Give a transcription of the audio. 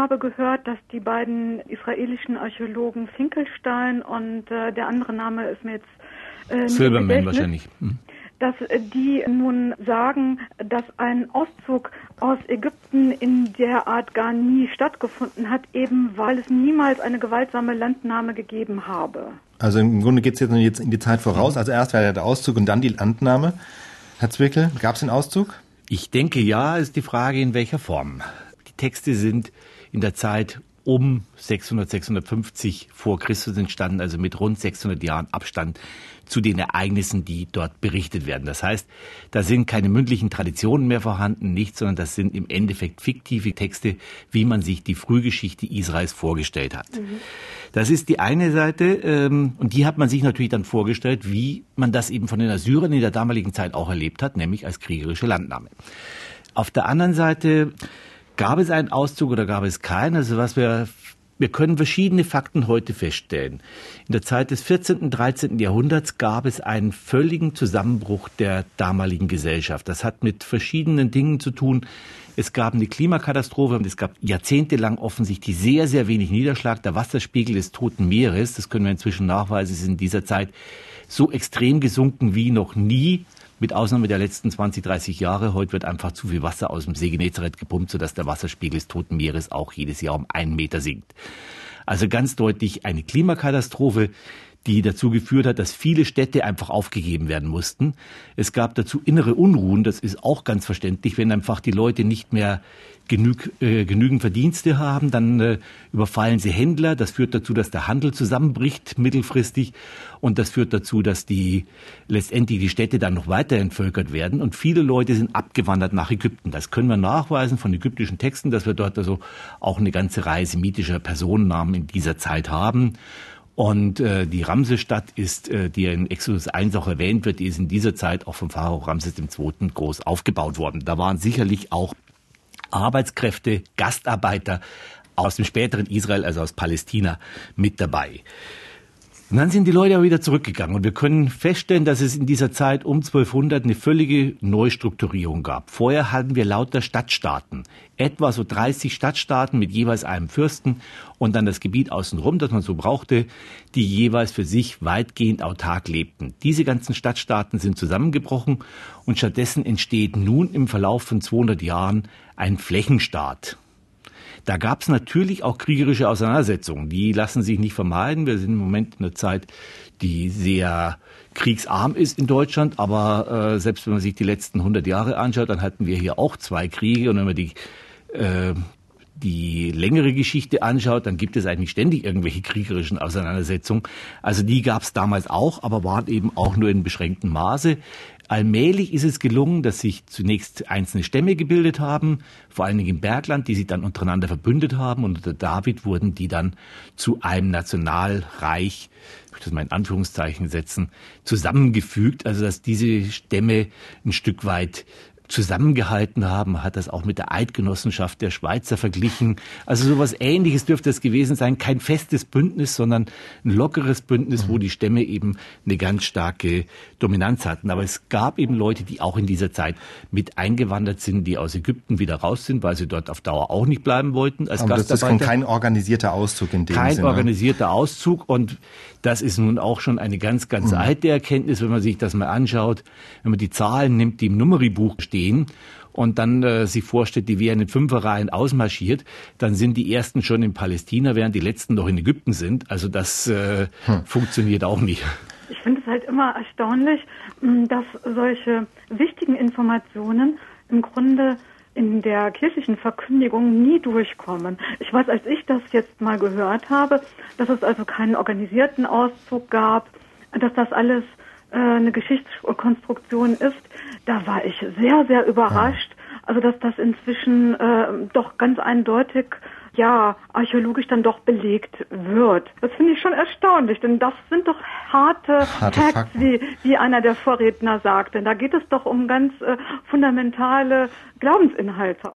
habe gehört, dass die beiden israelischen Archäologen Finkelstein und äh, der andere Name ist mir jetzt äh, Silberman wahrscheinlich. Hm dass die nun sagen, dass ein Auszug aus Ägypten in der Art gar nie stattgefunden hat, eben weil es niemals eine gewaltsame Landnahme gegeben habe. Also im Grunde geht es jetzt, jetzt in die Zeit voraus. Also erst war der Auszug und dann die Landnahme. Herr Zwickel, gab es den Auszug? Ich denke ja, ist die Frage in welcher Form. Die Texte sind in der Zeit um 600, 650 vor Christus entstanden, also mit rund 600 Jahren Abstand zu den Ereignissen, die dort berichtet werden. Das heißt, da sind keine mündlichen Traditionen mehr vorhanden, nicht, sondern das sind im Endeffekt fiktive Texte, wie man sich die Frühgeschichte Israels vorgestellt hat. Mhm. Das ist die eine Seite, ähm, und die hat man sich natürlich dann vorgestellt, wie man das eben von den Assyrern in der damaligen Zeit auch erlebt hat, nämlich als kriegerische Landnahme. Auf der anderen Seite Gab es einen Auszug oder gab es keinen? Also was wir wir können verschiedene Fakten heute feststellen. In der Zeit des 14. und 13. Jahrhunderts gab es einen völligen Zusammenbruch der damaligen Gesellschaft. Das hat mit verschiedenen Dingen zu tun. Es gab eine Klimakatastrophe und es gab jahrzehntelang offensichtlich sehr, sehr wenig Niederschlag. Der Wasserspiegel des Toten Meeres, das können wir inzwischen nachweisen, ist in dieser Zeit so extrem gesunken wie noch nie mit Ausnahme der letzten 20, 30 Jahre. Heute wird einfach zu viel Wasser aus dem See Genezareth gepumpt, sodass der Wasserspiegel des Toten Meeres auch jedes Jahr um einen Meter sinkt. Also ganz deutlich eine Klimakatastrophe, die dazu geführt hat, dass viele Städte einfach aufgegeben werden mussten. Es gab dazu innere Unruhen, das ist auch ganz verständlich, wenn einfach die Leute nicht mehr genüg, äh, genügend Verdienste haben, dann äh, überfallen sie Händler. Das führt dazu, dass der Handel zusammenbricht mittelfristig und das führt dazu, dass die letztendlich die Städte dann noch weiter entvölkert werden und viele Leute sind abgewandert nach Ägypten. Das können wir nachweisen von ägyptischen Texten, dass wir dort also auch eine ganze Reihe semitischer Personennamen in dieser Zeit haben. Und äh, die Ramsesstadt ist, äh, die in Exodus 1 auch erwähnt wird, die ist in dieser Zeit auch vom Pharao Ramses II. groß aufgebaut worden. Da waren sicherlich auch Arbeitskräfte, Gastarbeiter aus dem späteren Israel, also aus Palästina, mit dabei. Und dann sind die Leute aber wieder zurückgegangen und wir können feststellen, dass es in dieser Zeit um 1200 eine völlige Neustrukturierung gab. Vorher hatten wir lauter Stadtstaaten, etwa so 30 Stadtstaaten mit jeweils einem Fürsten und dann das Gebiet außenrum, das man so brauchte, die jeweils für sich weitgehend autark lebten. Diese ganzen Stadtstaaten sind zusammengebrochen und stattdessen entsteht nun im Verlauf von 200 Jahren ein Flächenstaat. Da gab es natürlich auch kriegerische Auseinandersetzungen. Die lassen sich nicht vermeiden. Wir sind im Moment in einer Zeit, die sehr kriegsarm ist in Deutschland. Aber äh, selbst wenn man sich die letzten 100 Jahre anschaut, dann hatten wir hier auch zwei Kriege. Und wenn man die äh, die längere Geschichte anschaut, dann gibt es eigentlich ständig irgendwelche kriegerischen Auseinandersetzungen. Also die gab es damals auch, aber waren eben auch nur in beschränktem Maße. Allmählich ist es gelungen, dass sich zunächst einzelne Stämme gebildet haben, vor allen Dingen im Bergland, die sich dann untereinander verbündet haben. Und unter David wurden die dann zu einem Nationalreich, ich möchte das mal in Anführungszeichen setzen, zusammengefügt. Also dass diese Stämme ein Stück weit zusammengehalten haben, hat das auch mit der Eidgenossenschaft der Schweizer verglichen. Also sowas ähnliches dürfte es gewesen sein. Kein festes Bündnis, sondern ein lockeres Bündnis, mhm. wo die Stämme eben eine ganz starke Dominanz hatten. Aber es gab eben Leute, die auch in dieser Zeit mit eingewandert sind, die aus Ägypten wieder raus sind, weil sie dort auf Dauer auch nicht bleiben wollten. Als Aber das ist kein organisierter Auszug in dem kein Sinne. Kein organisierter Auszug und das ist nun auch schon eine ganz, ganz mhm. alte Erkenntnis, wenn man sich das mal anschaut. Wenn man die Zahlen nimmt, die im Numeribuch stehen und dann äh, sich vorstellt, die wären in Fünferreihen ausmarschiert, dann sind die ersten schon in Palästina, während die letzten noch in Ägypten sind. Also das äh, hm. funktioniert auch nicht. Ich finde es halt immer erstaunlich, dass solche wichtigen Informationen im Grunde in der kirchlichen Verkündigung nie durchkommen. Ich weiß, als ich das jetzt mal gehört habe, dass es also keinen organisierten Auszug gab, dass das alles äh, eine Geschichtskonstruktion ist, da war ich sehr, sehr überrascht. Also dass das inzwischen äh, doch ganz eindeutig ja, archäologisch dann doch belegt wird. Das finde ich schon erstaunlich, denn das sind doch harte, harte Facts, wie, wie einer der Vorredner sagte. Da geht es doch um ganz äh, fundamentale Glaubensinhalte.